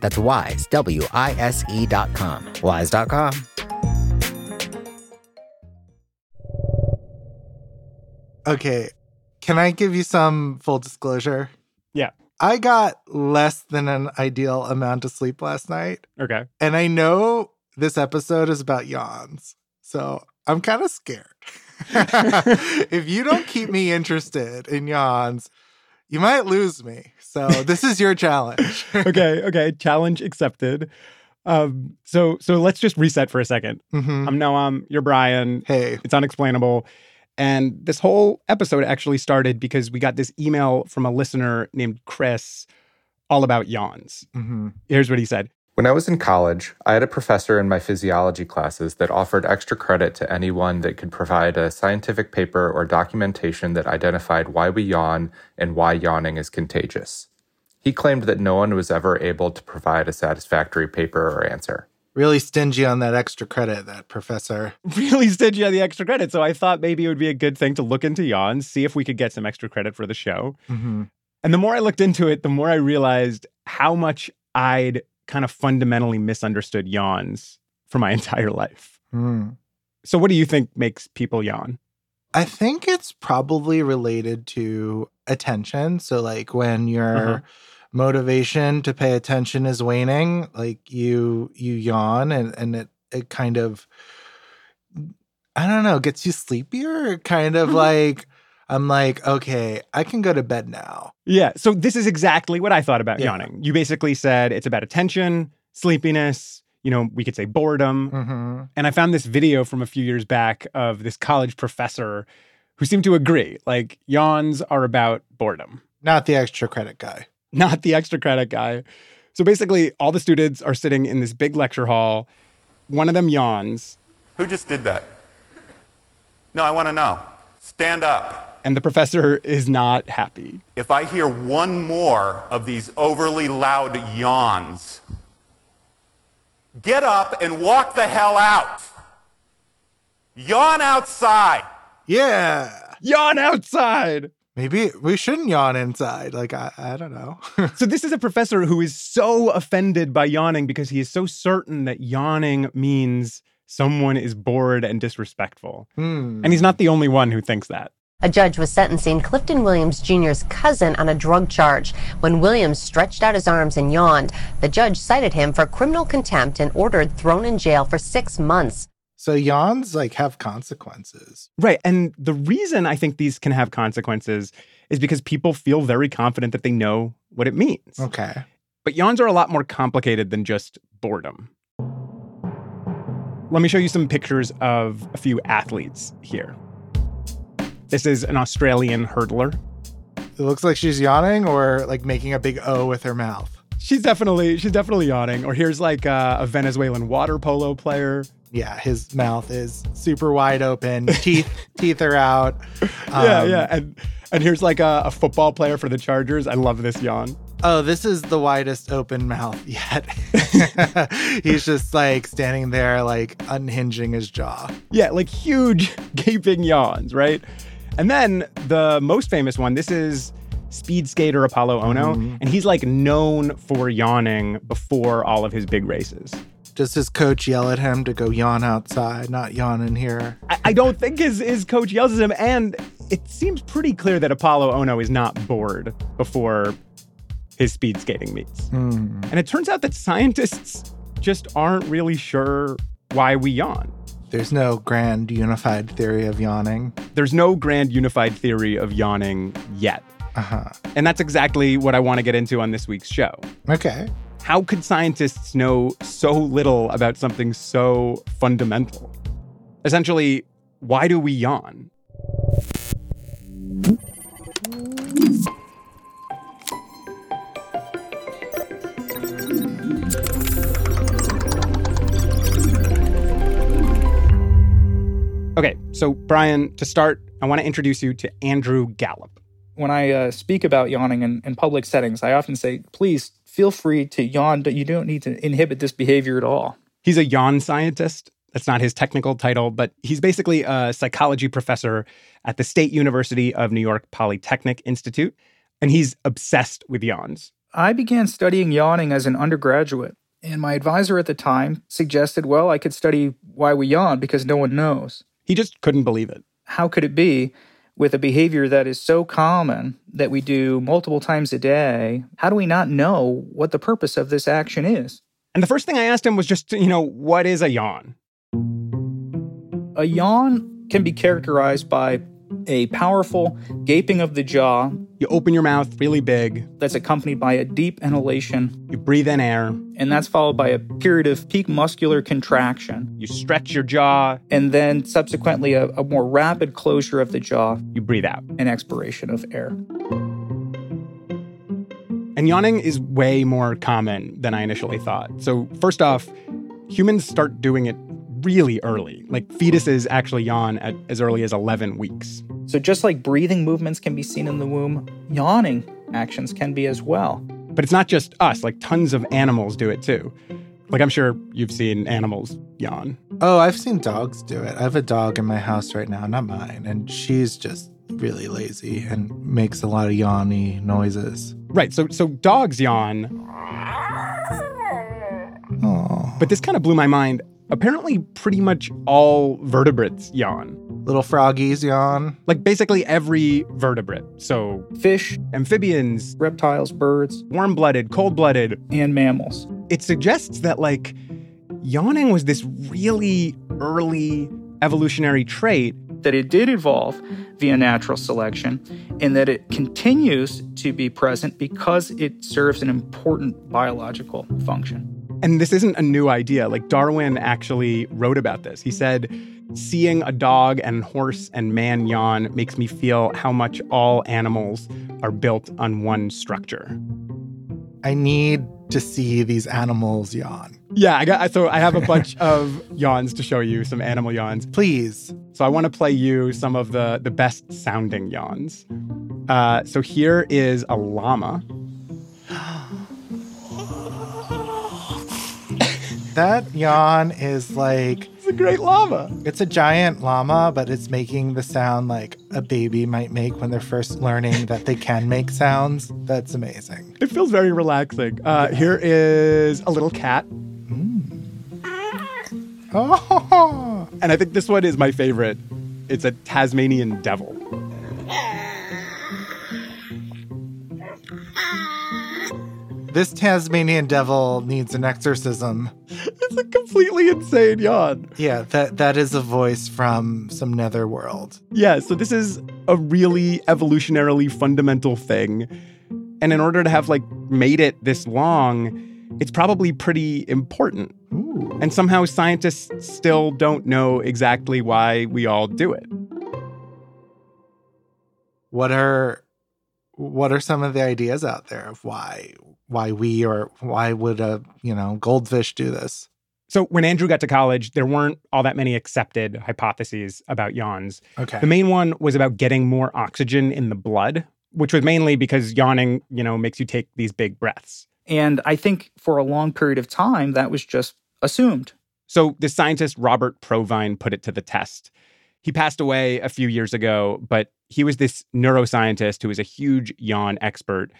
That's wise, W I S E.com. Wise.com. Okay, can I give you some full disclosure? Yeah. I got less than an ideal amount of sleep last night. Okay. And I know this episode is about yawns. So I'm kind of scared. if you don't keep me interested in yawns, you might lose me. So this is your challenge. okay, okay. Challenge accepted. Um, so so let's just reset for a 2nd i Mhm. I'm Noam, you're Brian. Hey, It's unexplainable. And this whole episode actually started because we got this email from a listener named Chris all about yawns. Mhm. Here's what he said. When I was in college, I had a professor in my physiology classes that offered extra credit to anyone that could provide a scientific paper or documentation that identified why we yawn and why yawning is contagious. He claimed that no one was ever able to provide a satisfactory paper or answer. really stingy on that extra credit, that professor. Really stingy on the extra credit. So I thought maybe it would be a good thing to look into yawns, see if we could get some extra credit for the show. Mhm. And the more I looked into it, the more I realized how much I'd kind of fundamentally misunderstood yawns for my entire life. Hmm. So, what do you think makes people yawn? I think it's probably related to attention. So, like when your Uh-huh. motivation to pay attention is waning, like you you yawn, and and it it kind of I don't know gets you sleepier. Kind of like I'm like okay, I can go to bed now. Yeah. So, this is exactly what I thought about Yeah. yawning. You basically said it's about attention, sleepiness, you know, we could say boredom. hmm And I found this video from a few years back of this college professor who seemed to agree like yawns are about boredom. Not the extra credit guy. not the extra credit guy. So basically, all the students are sitting in this big lecture hall. One of them yawns, Who just did that? No, I want to know. Stand up. And the professor is not happy. If I hear one more of these overly loud yawns, get up and walk the hell out. Yawn outside. Yeah, Yawn outside. maybe we shouldn't yawn inside. Like I I don't know. So, this is a professor who is so offended by yawning because he is so certain that yawning means someone is bored and disrespectful. Hmm. And he's not the only one who thinks that. A judge was sentencing Clifton Williams Jr.'s cousin on a drug charge. When Williams stretched out his arms and yawned, the judge cited him for criminal contempt and ordered thrown in jail for six months. So yawns like have consequences. Right. And the reason I think these can have consequences is because people feel very confident that they know what it means. Okay. But yawns are a lot more complicated than just boredom. Let me show you some pictures of a few athletes here. This is an Australian hurdler. It looks like she's yawning or like making a big O with her mouth. She's definitely she's definitely yawning. Or here's like uh, a Venezuelan water polo player. Yeah, his mouth is super wide open. Teeth teeth are out. yeah, Um, yeah. And and here's like a, a football player for the Chargers. I love this yawn. Oh, this is the widest open mouth yet. He's just like standing there, like unhinging his jaw. Yeah, like huge gaping yawns, right? And then the most famous one, this is speed skater Apolo Ohno, mm-hmm. and he's like known for yawning before all of his big races. Does his coach yell at him to go yawn outside, not yawn in here? I, I don't think his, his coach yells at him, and it seems pretty clear that Apolo Ohno is not bored before his speed skating meets. Mm. And it turns out that scientists just aren't really sure why we yawn. There's no grand unified theory of yawning. There's no grand unified theory of yawning yet. Uh huh. And that's exactly what I want to get into on this week's show. Okay. How could scientists know so little about something so fundamental? Essentially, why do we yawn? Okay, so Brian, to start, I want to introduce you to Andrew Gallup. When I uh, speak about yawning in, in public settings, I often say, please feel free to yawn. but You don't need to inhibit this behavior at all. He's a yawn scientist. That's not his technical title, but he's basically a psychology professor at the State University of New York Polytechnic Institute, and he's obsessed with yawns. I began studying yawning as an undergraduate, and my advisor at the time suggested, well, I could study why we yawn because no one knows. He just couldn't believe it. How could it be with a behavior that is so common that we do multiple times a day? How do we not know what the purpose of this action is? And the first thing I asked him was just, you know, what is a yawn? A yawn can be characterized by a powerful gaping of the jaw. You open your mouth really big, that's accompanied by a deep inhalation, you breathe in air, and that's followed by a period of peak muscular contraction, you stretch your jaw, and then subsequently a, a more rapid closure of the jaw. You breathe out. and expiration of air. And yawning is way more common than I initially thought. So, first off, humans start doing it really early. Like fetuses actually yawn at as early as 11 weeks. So, just like breathing movements can be seen in the womb, yawning actions can be as well. But it's not just us, like tons of animals do it too. Like I'm sure you've seen animals yawn. Oh, I've seen dogs do it. I have a dog in my house right now, not mine, and she's just really lazy and makes a lot of yawny noises. Right, so so dogs yawn, Oh, but this kind of blew my mind. Apparently pretty much all vertebrates yawn. little froggies yawn. Like basically every vertebrate. So Fish, amphibians, reptiles, birds, warm-blooded, cold-blooded, and mammals. it suggests that like yawning was this really early evolutionary trait That it did evolve via natural selection, and that it continues to be present because it serves an important biological function. And this isn't a new idea like darwin actually wrote about this he said seeing a dog and horse and man yawn makes me feel how much all animals are built on one structure I need to see these animals yawn. yeah i got so i have a bunch of yawns to show you some animal yawns Please. So I want to play you some of the the best sounding yawns. Uh, so here is a llama. That yawn is like It's a great llama. it's a giant llama, but it's making the sound like a baby might make when they're first learning that they can make sounds. That's amazing. It feels very relaxing. Uh, here is a little cat, Oh, and I think this one is my favorite. It's a Tasmanian devil. This Tasmanian devil needs an exorcism. It's a completely insane yawn. Yeah, that that is a voice from some netherworld. Yeah, so this is a really evolutionarily fundamental thing. And in order to have like made it this long, it's probably pretty important. Ooh. And somehow scientists still don't know exactly why we all do it. What are what are some of the ideas out there of why why we or why would a you know goldfish do this? So when Andrew got to college, there weren't all that many accepted hypotheses about yawns. Okay. The main one was about getting more oxygen in the blood, which was mainly because yawning, you know, makes you take these big breaths. And I think for a long period of time, that was just assumed. So the scientist Robert Provine put it to the test. He passed away a few years ago, but he was this neuroscientist who was a huge yawn expert.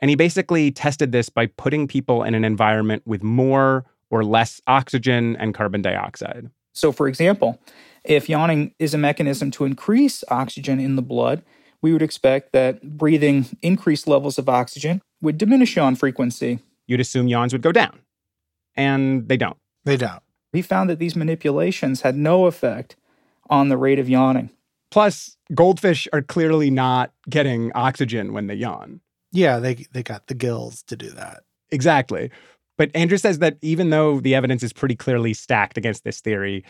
And he basically tested this by putting people in an environment with more or less oxygen and carbon dioxide. So, for example, if yawning is a mechanism to increase oxygen in the blood, we would expect that breathing increased levels of oxygen would diminish yawn frequency. You'd assume yawns would go down. And they don't. They don't. He found that these manipulations had no effect on the rate of yawning. Plus, goldfish are clearly not getting oxygen when they yawn. Yeah, they they got the gills to do that. Exactly. But Andrew says that even though the evidence is pretty clearly stacked against this theory,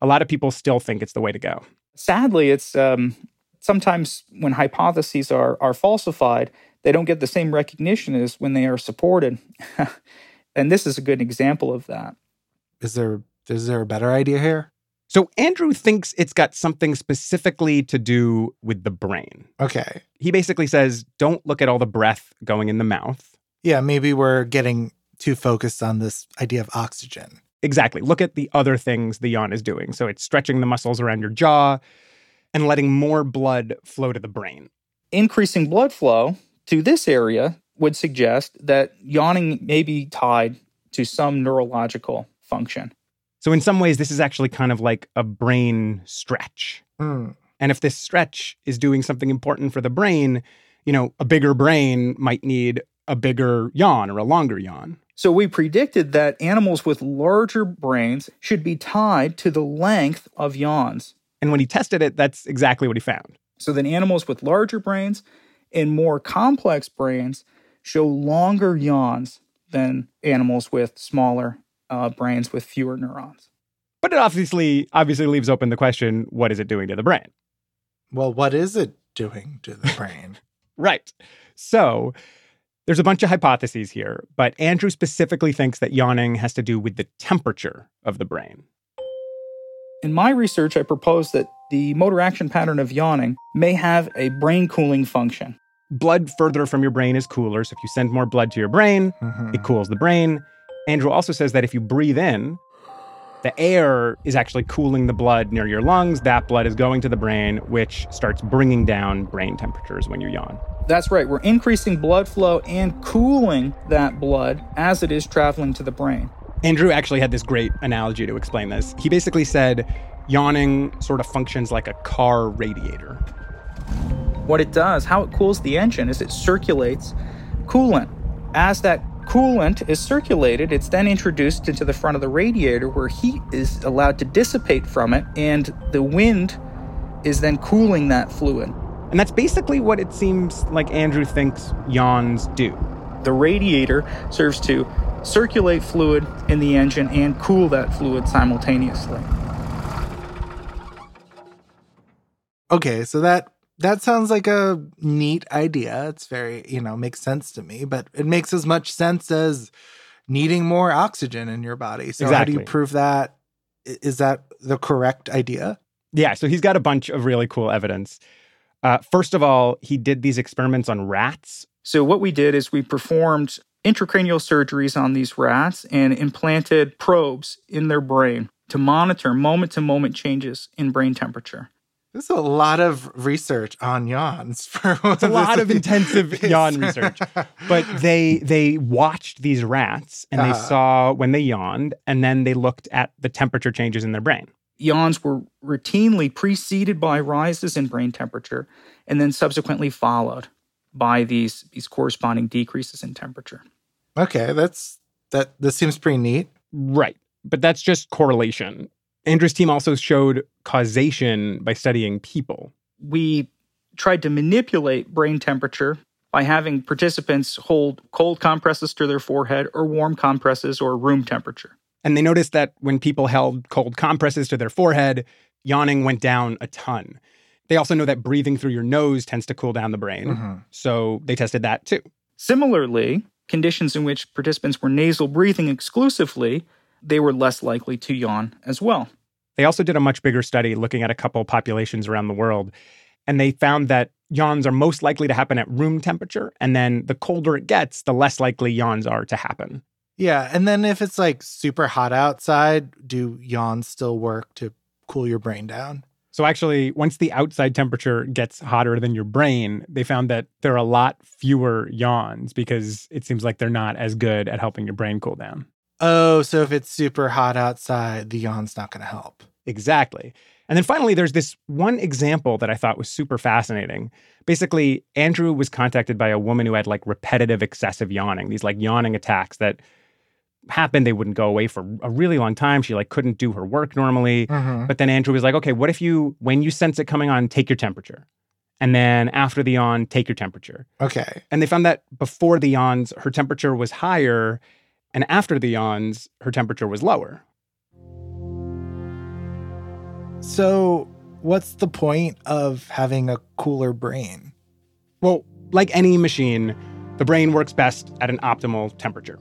a lot of people still think it's the way to go. Sadly, it's um, sometimes when hypotheses are are falsified, they don't get the same recognition as when they are supported. and this is a good example of that. Is there is there a better idea here? So Andrew thinks it's got something specifically to do with the brain. Okay. He basically says, don't look at all the breath going in the mouth. Yeah, maybe we're getting too focused on this idea of oxygen. Exactly. Look at the other things the yawn is doing. So it's stretching the muscles around your jaw and letting more blood flow to the brain. Increasing blood flow to this area would suggest that yawning may be tied to some neurological function. So, in some ways, this is actually kind of like a brain stretch. Mm. And if this stretch is doing something important for the brain, you know, a bigger brain might need a bigger yawn or a longer yawn. So, we predicted that animals with larger brains should be tied to the length of yawns. And when he tested it, that's exactly what he found. So, then animals with larger brains and more complex brains show longer yawns than animals with smaller uh, brains with fewer neurons. But it obviously obviously leaves open the question: What is it doing to the brain? Well, what is it doing to the brain? right. So there's a bunch of hypotheses here, but Andrew specifically thinks that yawning has to do with the temperature of the brain. In my research, I propose that the motor action pattern of yawning may have a brain cooling function. Blood further from your brain is cooler, so if you send more blood to your brain, Mhm. it cools the brain. Andrew also says that if you breathe in, the air is actually cooling the blood near your lungs. That blood is going to the brain, which starts bringing down brain temperatures when you yawn. That's right, we're increasing blood flow and cooling that blood as it is traveling to the brain. Andrew actually had this great analogy to explain this. He basically said yawning sort of functions like a car radiator. What it does, how it cools the engine, is it circulates coolant. As that coolant is circulated, it's then introduced into the front of the radiator where heat is allowed to dissipate from it, and the wind is then cooling that fluid. And that's basically what it seems like Andrew thinks yawns do. The radiator serves to circulate fluid in the engine and cool that fluid simultaneously. Okay, so that that sounds like a neat idea. It's very, you know, makes sense to me, but it makes as much sense as needing more oxygen in your body. So how do you prove that? Is that the correct idea? Yeah, so he's got a bunch of really cool evidence. Uh, first of all, he did these experiments on rats. So, what we did is we performed intracranial surgeries on these rats and implanted probes in their brain to monitor moment to moment changes in brain temperature. There's a lot of research on yawns for It's a lot of intensive yawn research. But they they watched these rats and they Uh-huh. saw when they yawned, and then they looked at the temperature changes in their brain. Yawns were routinely preceded by rises in brain temperature and then subsequently followed by these, these corresponding decreases in temperature. Okay, that's that this seems pretty neat. Right. But that's just correlation. Andrew's team also showed causation by studying people. we tried to manipulate brain temperature by having participants hold cold compresses to their forehead or warm compresses or room temperature. And they noticed that when people held cold compresses to their forehead, yawning went down a ton. They also know that breathing through your nose tends to cool down the brain. Mhm. So they tested that too. Similarly, conditions in which participants were nasal breathing exclusively, they were less likely to yawn as well. They also did a much bigger study looking at a couple populations around the world. And they found that yawns are most likely to happen at room temperature. And then the colder it gets, the less likely yawns are to happen. Yeah, and then if it's like super hot outside, do yawns still work to cool your brain down? So actually, once the outside temperature gets hotter than your brain, they found that there are a lot fewer yawns because it seems like they're not as good at helping your brain cool down. Oh, so if it's super hot outside, the yawn's not going to help. Exactly. And then finally, there's this one example that I thought was super fascinating. Basically, Andrew was contacted by a woman who had like repetitive excessive yawning, these like yawning attacks that happened. They wouldn't go away for a really long time. She like couldn't do her work normally. Mhm. But then Andrew was like, okay, what if you, when you sense it coming on, take your temperature. And then after the yawn, take your temperature. Okay. And they found that before the yawns, her temperature was higher. And after the yawns, her temperature was lower. So, what's the point of having a cooler brain? Well, like any machine, the brain works best at an optimal temperature.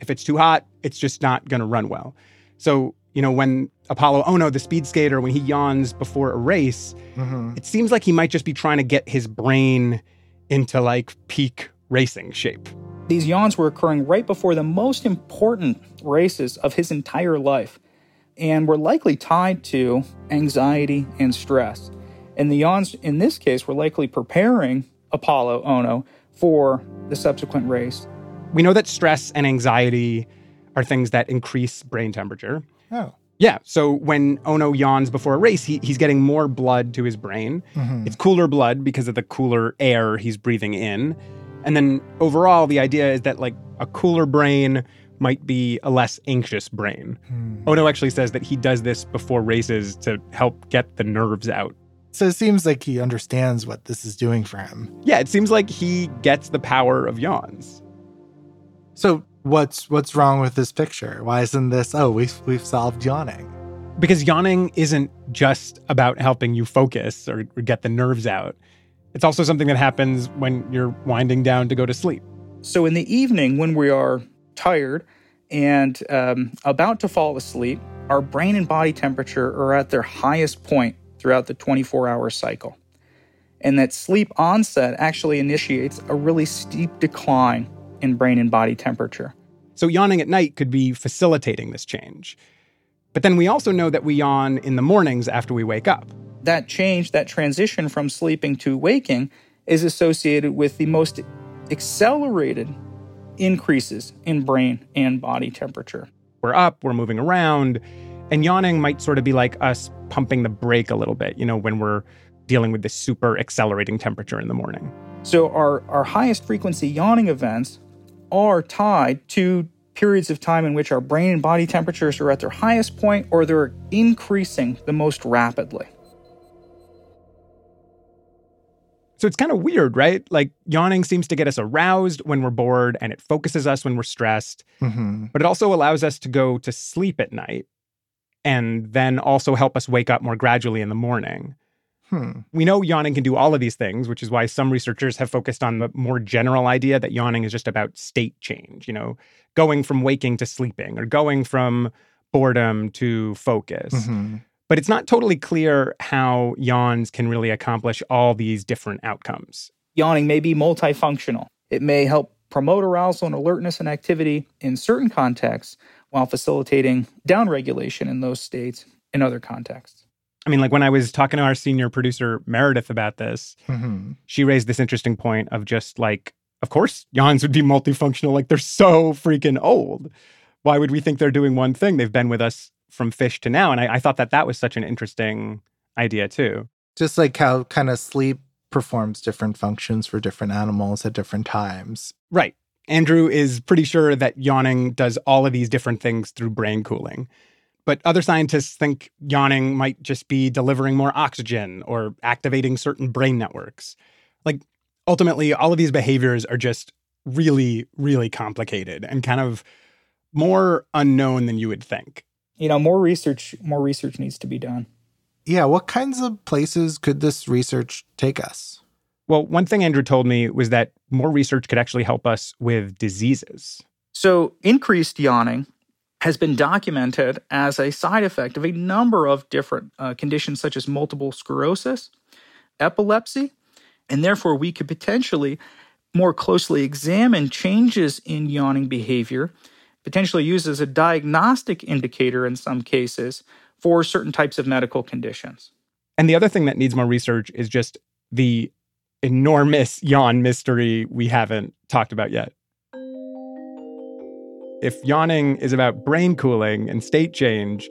If it's too hot, it's just not going to run well. So, you know, when Apolo Ohno, the speed skater, when he yawns before a race, Mhm. it seems like he might just be trying to get his brain into like peak racing shape. These yawns were occurring right before the most important races of his entire life and were likely tied to anxiety and stress. And the yawns in this case were likely preparing Apolo Ohno for the subsequent race. We know that stress and anxiety are things that increase brain temperature. Oh. Yeah, so when Ohno yawns before a race, he, he's getting more blood to his brain. Mhm. It's cooler blood because of the cooler air he's breathing in. And then overall, the idea is that like a cooler brain might be a less anxious brain. Hmm. Ohno actually says that he does this before races to help get the nerves out. So it seems like he understands what this is doing for him. Yeah, it seems like he gets the power of yawns. So what's what's wrong with this picture? Why isn't this? Oh, we've we've solved yawning. Because yawning isn't just about helping you focus or, or get the nerves out. It's also something that happens when you're winding down to go to sleep. So in the evening, when we are tired and um, about to fall asleep, our brain and body temperature are at their highest point throughout the 24 hour cycle. And that sleep onset actually initiates a really steep decline in brain and body temperature. So yawning at night could be facilitating this change. But then we also know that we yawn in the mornings after we wake up. That change, that transition from sleeping to waking, is associated with the most accelerated increases in brain and body temperature. We're up, we're moving around, and yawning might sort of be like us pumping the brake a little bit, you know, when we're dealing with this super accelerating temperature in the morning. So our, our highest frequency yawning events are tied to periods of time in which our brain and body temperatures are at their highest point or they're increasing the most rapidly. So it's kind of weird, right? Like yawning seems to get us aroused when we're bored and it focuses us when we're stressed, hmm but it also allows us to go to sleep at night and then also help us wake up more gradually in the morning. Hmm. We know yawning can do all of these things, which is why some researchers have focused on the more general idea that yawning is just about state change, you know, going from waking to sleeping or going from boredom to focus. Mhm. But it's not totally clear how yawns can really accomplish all these different outcomes. Yawning may be multifunctional. It may help promote arousal and alertness and activity in certain contexts while facilitating downregulation in those states in other contexts. I mean, like when I was talking to our senior producer, Meredith, about this, Mhm. she raised this interesting point of just like, of course, yawns would be multifunctional. Like they're so freaking old. Why would we think they're doing one thing? They've been with us from fish to now. And I, I thought that that was such an interesting idea, too. Just like how kind of sleep performs different functions for different animals at different times. Right. Andrew is pretty sure that yawning does all of these different things through brain cooling. But other scientists think yawning might just be delivering more oxygen or activating certain brain networks. Like, ultimately, all of these behaviors are just really, really complicated and kind of more unknown than you would think. You know, more research more research needs to be done. Yeah, what kinds of places could this research take us? Well, one thing Andrew told me was that more research could actually help us with diseases. So, increased yawning has been documented as a side effect of a number of different uh, conditions, such as multiple sclerosis, epilepsy, and therefore we could potentially more closely examine changes in yawning behavior, potentially used as a diagnostic indicator in some cases for certain types of medical conditions. And the other thing that needs more research is just the enormous yawn mystery we haven't talked about yet. If yawning is about brain cooling and state change,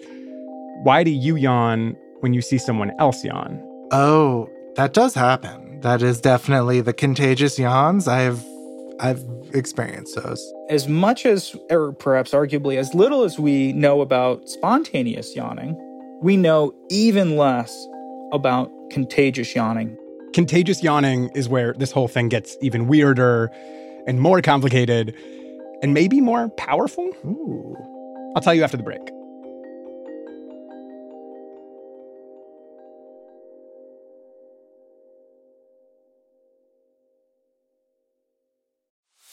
why do you yawn when you see someone else yawn. Oh, that does happen. That is definitely the contagious yawns. I've I've experienced those. As much as, or perhaps arguably as little as we know about spontaneous yawning, we know even less about contagious yawning. Contagious yawning is where this whole thing gets even weirder and more complicated and maybe more powerful. Ooh. I'll tell you after the break.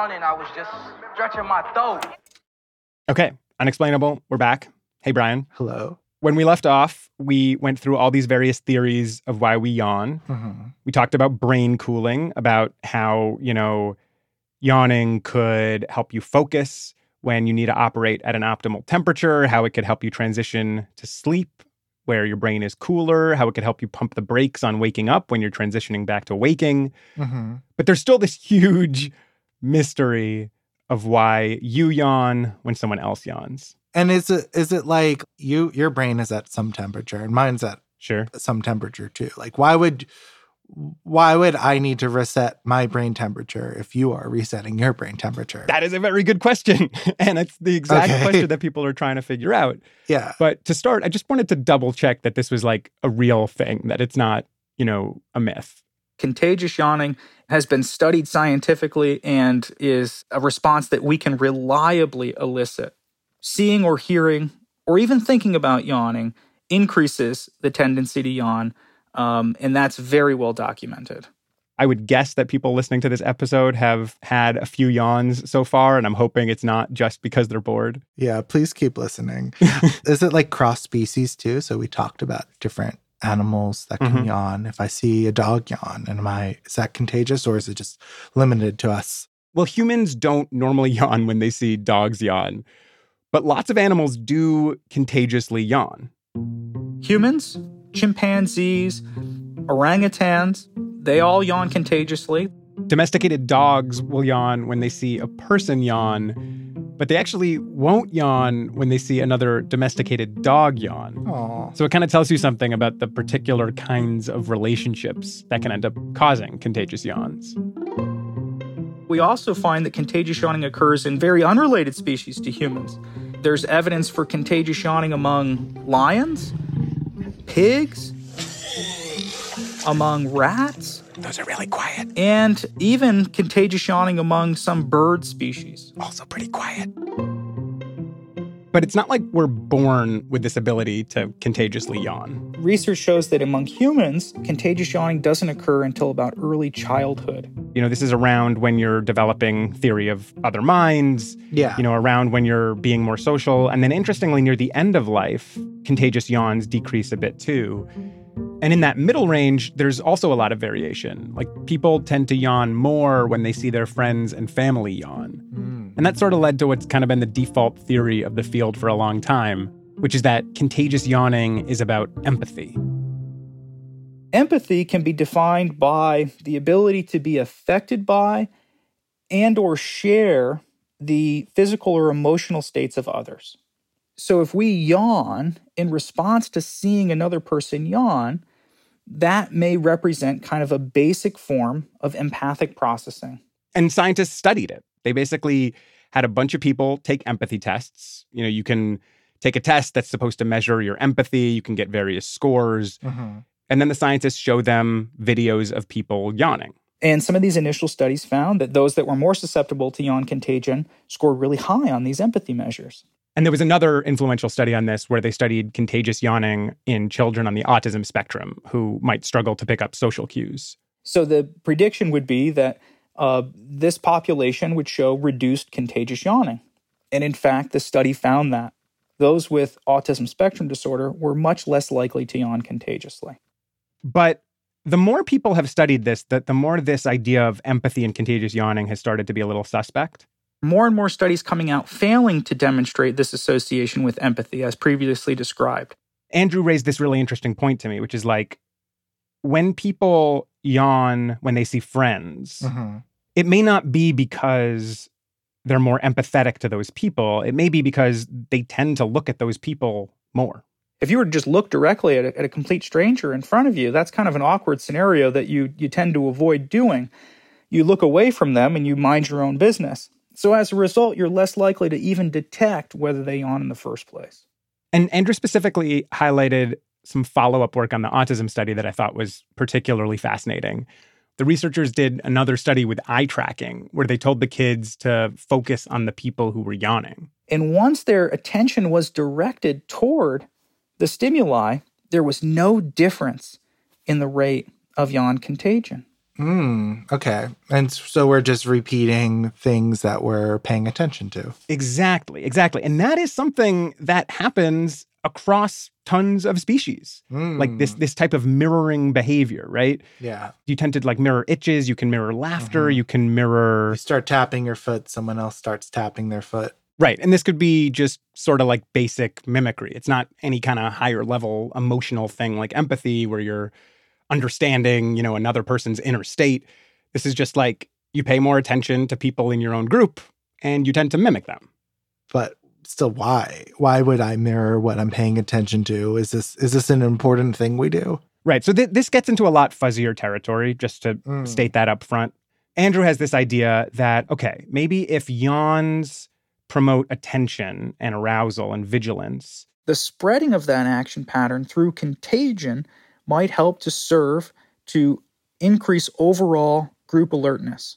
wasn't. I was just stretching my throat. Okay, unexplainable. We're back. Hey, Brian. Hello. When we left off, we went through all these various theories of why we yawn. Mm-hmm. We talked about brain cooling, about how, you know, yawning could help you focus when you need to operate at an optimal temperature, how it could help you transition to sleep where your brain is cooler, how it could help you pump the brakes on waking up when you're transitioning back to waking. Mm-hmm. But there's still this huge mystery of why you yawn when someone else yawns. And is it is it like you your brain is at some temperature and mine's at Sure. some temperature too? Like why would why would I need to reset my brain temperature if you are resetting your brain temperature? That is a very good question. and it's the exact Okay. question that people are trying to figure out. yeah. But to start, I just wanted to double check that this was like a real thing, that it's not, you know, a myth. Contagious yawning has been studied scientifically and is a response that we can reliably elicit. Seeing or hearing or even thinking about yawning increases the tendency to yawn, um, and that's very well documented. I would guess that people listening to this episode have had a few yawns so far, and I'm hoping it's not just because they're bored. Yeah, please keep listening. is it like cross species too? So we talked about different animals that can Mhm. yawn. If I see a dog yawn, and am I is that contagious or is it just limited to us? Well, humans don't normally yawn when they see dogs yawn, but lots of animals do contagiously yawn. Humans, chimpanzees, orangutans, they all yawn contagiously. Domesticated dogs will yawn when they see a person yawn, but they actually won't yawn when they see another domesticated dog yawn. Oh, So it kind of tells you something about the particular kinds of relationships that can end up causing contagious yawns. We also find that contagious yawning occurs in very unrelated species to humans. There's evidence for contagious yawning among lions, pigs, among rats, those are really quiet. and even contagious yawning among some bird species. Also pretty quiet. But it's not like we're born with this ability to contagiously yawn. Research shows that among humans, contagious yawning doesn't occur until about early childhood. You know, this is around when you're developing theory of other minds, Yeah. you know, around when you're being more social. And then interestingly, near the end of life, contagious yawns decrease a bit too. And in that middle range, there's also a lot of variation. Like people tend to yawn more when they see their friends and family yawn. Mm. And that sort of led to what's kind of been the default theory of the field for a long time, which is that contagious yawning is about empathy. Empathy can be defined by the ability to be affected by and or share the physical or emotional states of others. So if we yawn in response to seeing another person yawn, that may represent kind of a basic form of empathic processing. And scientists studied it. They basically had a bunch of people take empathy tests. You know, you can take a test that's supposed to measure your empathy, you can get various scores. Mhm. And then the scientists show them videos of people yawning. And some of these initial studies found that those that were more susceptible to yawn contagion scored really high on these empathy measures. And there was another influential study on this where they studied contagious yawning in children on the autism spectrum who might struggle to pick up social cues. So the prediction would be that uh, this population would show reduced contagious yawning. And in fact, the study found that those with autism spectrum disorder were much less likely to yawn contagiously. But the more people have studied this, that the more this idea of empathy and contagious yawning has started to be a little suspect. More and more studies coming out failing to demonstrate this association with empathy, as previously described. Andrew raised this really interesting point to me, which is like when people yawn when they see friends, Mhm. it may not be because they're more empathetic to those people. It may be because they tend to look at those people more. If you were to just look directly at a, at a complete stranger in front of you, that's kind of an awkward scenario that you you tend to avoid doing. You look away from them and you mind your own business. So as a result, you're less likely to even detect whether they yawn in the first place. And Andrew specifically highlighted some follow up work on the autism study that I thought was particularly fascinating. The researchers did another study with eye tracking where they told the kids to focus on the people who were yawning. And once their attention was directed toward the stimuli, there was no difference in the rate of yawn contagion. Mm, okay. And so we're just repeating things that we're paying attention to. Exactly, exactly. And that is something that happens across tons of species. Like this this type of mirroring behavior, right? Yeah. You tend to like mirror itches, you can mirror laughter, Mhm. you can mirror You start tapping your foot, someone else starts tapping their foot. Right. And this could be just sort of like basic mimicry. It's not any kind of higher level emotional thing like empathy where you're understanding, you know, another person's inner state. This is just like you pay more attention to people in your own group and you tend to mimic them. But still why? Why would I mirror what I'm paying attention to? Is this is this an important thing we do? Right. So th- this gets into a lot fuzzier territory, just to Mm. state that up front. Andrew has this idea that, okay, maybe if yawns promote attention and arousal and vigilance, The spreading of that action pattern through contagion might help to serve to increase overall group alertness.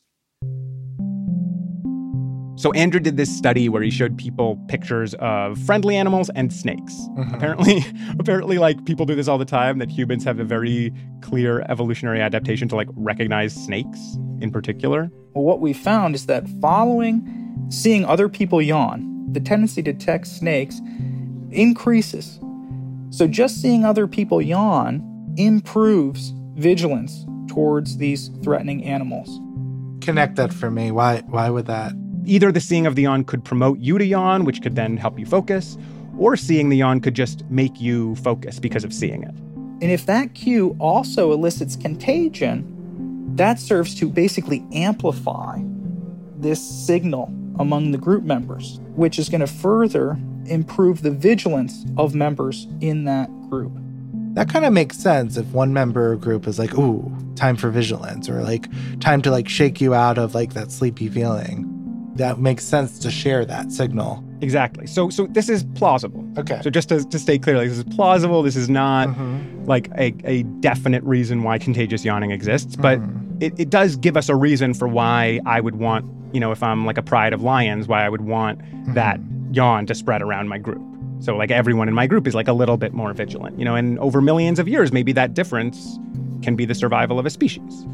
So Andrew did this study where he showed people pictures of friendly animals and snakes. Mhm. Apparently, apparently like people do this all the time that humans have a very clear evolutionary adaptation to like recognize snakes in particular. Well, what we found is that following seeing other people yawn, the tendency to detect snakes increases. So just seeing other people yawn improves vigilance towards these threatening animals. Connect that for me. Why why would that? Either the seeing of the yawn could promote you to yawn, which could then help you focus, or seeing the yawn could just make you focus because of seeing it. And if that cue also elicits contagion, that serves to basically amplify this signal among the group members, which is going to further improve the vigilance of members in that group. That kind of makes sense if one member of group is like, "Ooh, time for vigilance," or like time to like shake you out of like that sleepy feeling. That makes sense to share that signal. Exactly. So so this is plausible. Okay. So just to, to state clearly, this is plausible. This is not Mhm. like a, a definite reason why contagious yawning exists, but it, it does give us a reason for why I would want, you know, if I'm like a pride of lions, why I would want that yawn to spread around my group. So like everyone in my group is like a little bit more vigilant, you know, and over millions of years, maybe that difference can be the survival of a species.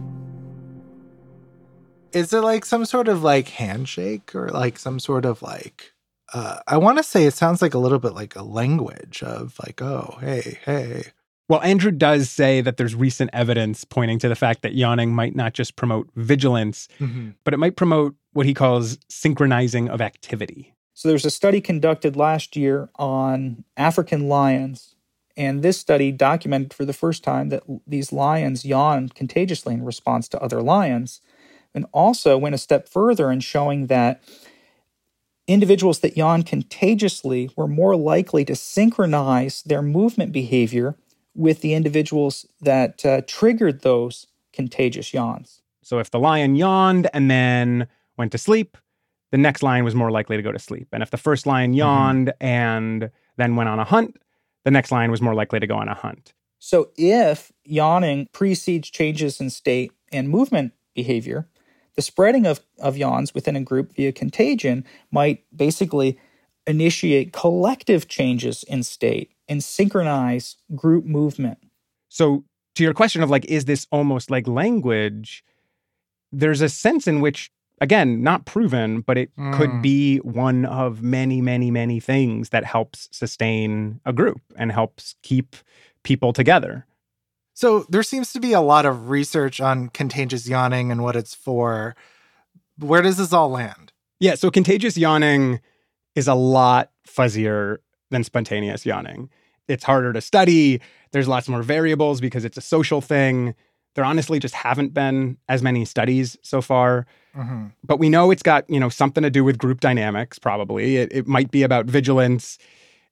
Is it like some sort of like handshake or like some sort of like uh I want to say it sounds like a little bit like a language of like, "Oh, hey, hey." Well, Andrew does say that there's recent evidence pointing to the fact that yawning might not just promote vigilance, Mhm. but it might promote what he calls synchronizing of activity. So there's a study conducted last year on African lions, and this study documented for the first time that these lions yawn contagiously in response to other lions, and also went a step further in showing that individuals that yawn contagiously were more likely to synchronize their movement behavior with the individuals that uh, triggered those contagious yawns. So if the lion yawned and then went to sleep, the next lion was more likely to go to sleep. And if the first lion mm-hmm. yawned and then went on a hunt, the next lion was more likely to go on a hunt. So, if yawning precedes changes in state and movement behavior, the spreading of, of yawns within a group via contagion might basically initiate collective changes in state and synchronize group movement. So, to your question of like, is this almost like language? There's a sense in which, again, not proven, but it could Mm. be one of many, many, many things that helps sustain a group and helps keep people together. So there seems to be a lot of research on contagious yawning and what it's for. Where does this all land? Yeah, so contagious yawning is a lot fuzzier than spontaneous yawning. It's harder to study. There's lots more variables because it's a social thing. There honestly just haven't been as many studies so far. Mhm. But we know it's got, you know, something to do with group dynamics, probably. It, it might be about vigilance,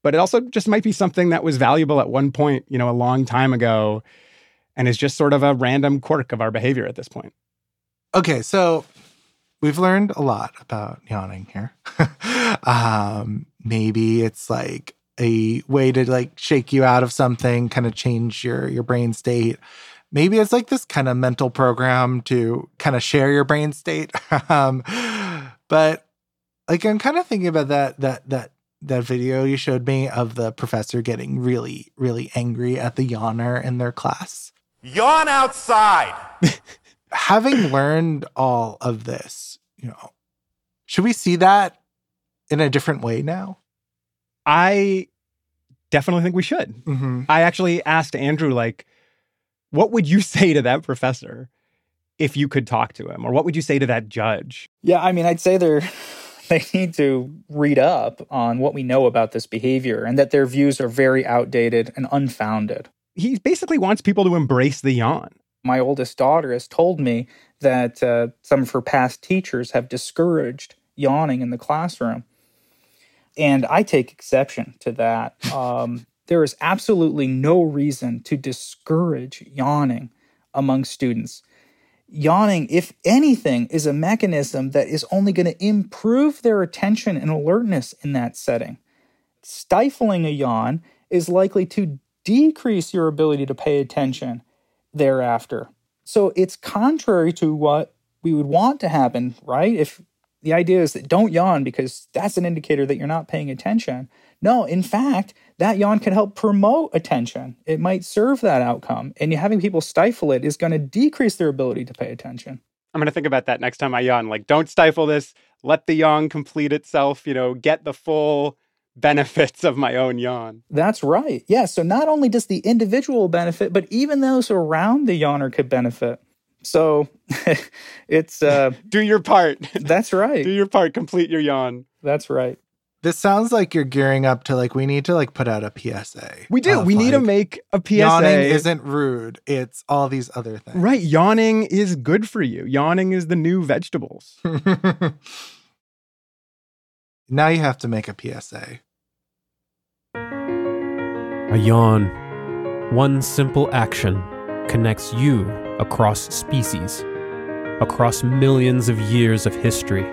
but it also just might be something that was valuable at one point, you know, a long time ago, and is just sort of a random quirk of our behavior at this point. Okay, so we've learned a lot about yawning here. um, maybe it's like a way to like shake you out of something, kind of change your your brain state. Maybe it's like this kind of mental program to kind of share your brain state. um, but like I'm kind of thinking about that that that that video you showed me of the professor getting really really angry at the yawner in their class Yawn outside. having learned all of this, you know, should we see that in a different way now? I definitely think we should. Mm-hmm. I actually asked Andrew, like, what would you say to that professor if you could talk to him? Or what would you say to that judge? Yeah, I mean, I'd say they're they need to read up on what we know about this behavior and that their views are very outdated and unfounded. He basically wants people to embrace the yawn. My oldest daughter has told me that uh, some of her past teachers have discouraged yawning in the classroom. And I take exception to that. Um, there is absolutely no reason to discourage yawning among students. Yawning, if anything, is a mechanism that is only going to improve their attention and alertness in that setting. Stifling a yawn is likely to decrease your ability to pay attention thereafter. So it's contrary to what we would want to happen, right? If the idea is that don't yawn because that's an indicator that you're not paying attention. No, in fact, that yawn can help promote attention. It might serve that outcome. And having people stifle it is going to decrease their ability to pay attention. I'm going to think about that next time I yawn. Like, don't stifle this. Let the yawn complete itself, you know, get the full benefits of my own yawn. That's right. Yeah. So not only does the individual benefit, but even those around the yawner could benefit. So it's uh Do your part. that's right. Do your part. Complete your yawn. That's right. This sounds like you're gearing up to like we need to like put out a PSA. We do. of, we need to make a PSA. Yawning isn't rude. It's all these other things. Right. Yawning is good for you. Yawning is the new vegetables. now you have to make a PSA. A yawn. One simple action connects you across species, across millions of years of history.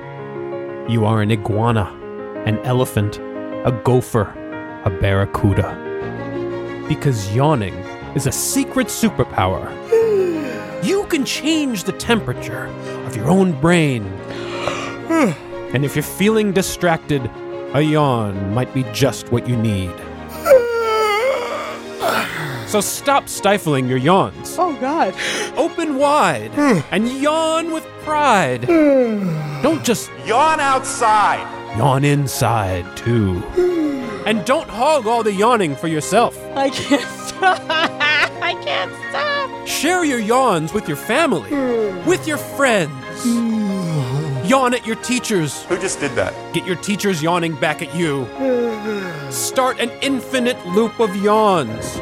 You are an iguana, an elephant, a gopher, a barracuda. Because yawning is a secret superpower. You can change the temperature of your own brain. And if you're feeling distracted, a yawn might be just what you need. So stop stifling your yawns. Oh God. Open wide and yawn with pride. Don't just Yawn outside. Yawn inside, too. And don't hog all the yawning for yourself. I can't stop. I can't stop. Share your yawns with your family, hmm. with your friends. Yawn at your teachers. Who just did that? Get your teachers yawning back at you. Start an infinite loop of yawns.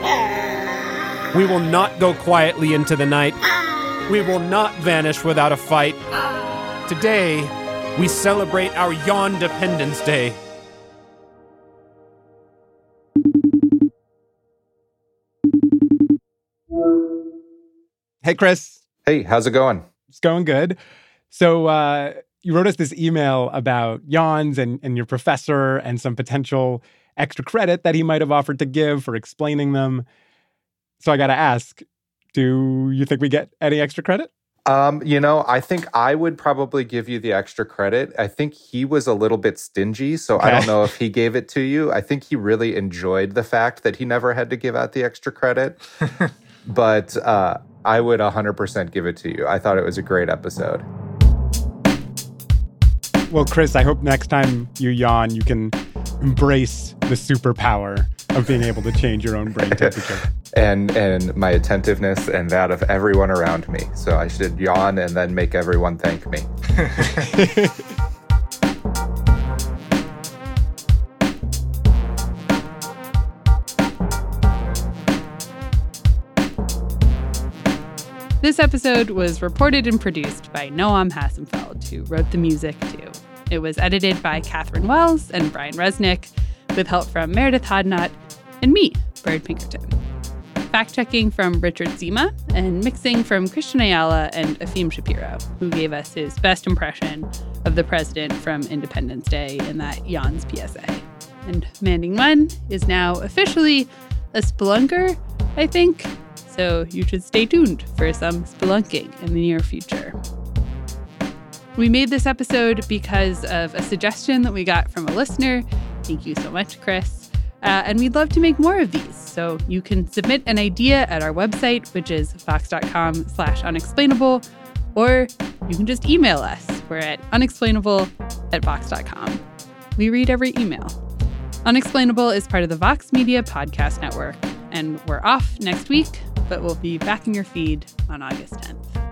We will not go quietly into the night. We will not vanish without a fight. Today, we celebrate our Yawn Dependence Day. Hey, Chris. Hey, how's it going? It's going good. So, uh, you wrote us this email about yawns and, and your professor and some potential extra credit that he might have offered to give for explaining them. So, I got to ask do you think we get any extra credit? Um, you know, I think I would probably give you the extra credit. I think he was a little bit stingy, so I don't know if he gave it to you. I think he really enjoyed the fact that he never had to give out the extra credit. but uh, I would 100% give it to you. I thought it was a great episode. Well, Chris, I hope next time you yawn, you can embrace the superpower of being able to change your own brain temperature. And and my attentiveness and that of everyone around me. So I should yawn and then make everyone thank me. This episode was reported and produced by Noam Hassenfeld, who wrote the music too. It was edited by Catherine Wells and Brian Resnick, with help from Meredith Hodnot and me, Byrd Pinkerton. Fact checking from Richard Sima and mixing from Christian Ayala and Efim Shapiro, who gave us his best impression of the president from Independence Day in that Jan's PSA. And Mandy Nguyen is now officially a spelunker, I think. So you should stay tuned for some spelunking in the near future. We made this episode because of a suggestion that we got from a listener. Thank you so much, Chris. Uh, and we'd love to make more of these. So you can submit an idea at our website, which is vox.com slash unexplainable, or you can just email us. We're at unexplainable at vox.com. We read every email. Unexplainable is part of the Vox Media Podcast Network, and we're off next week, but we'll be back in your feed on August 10th.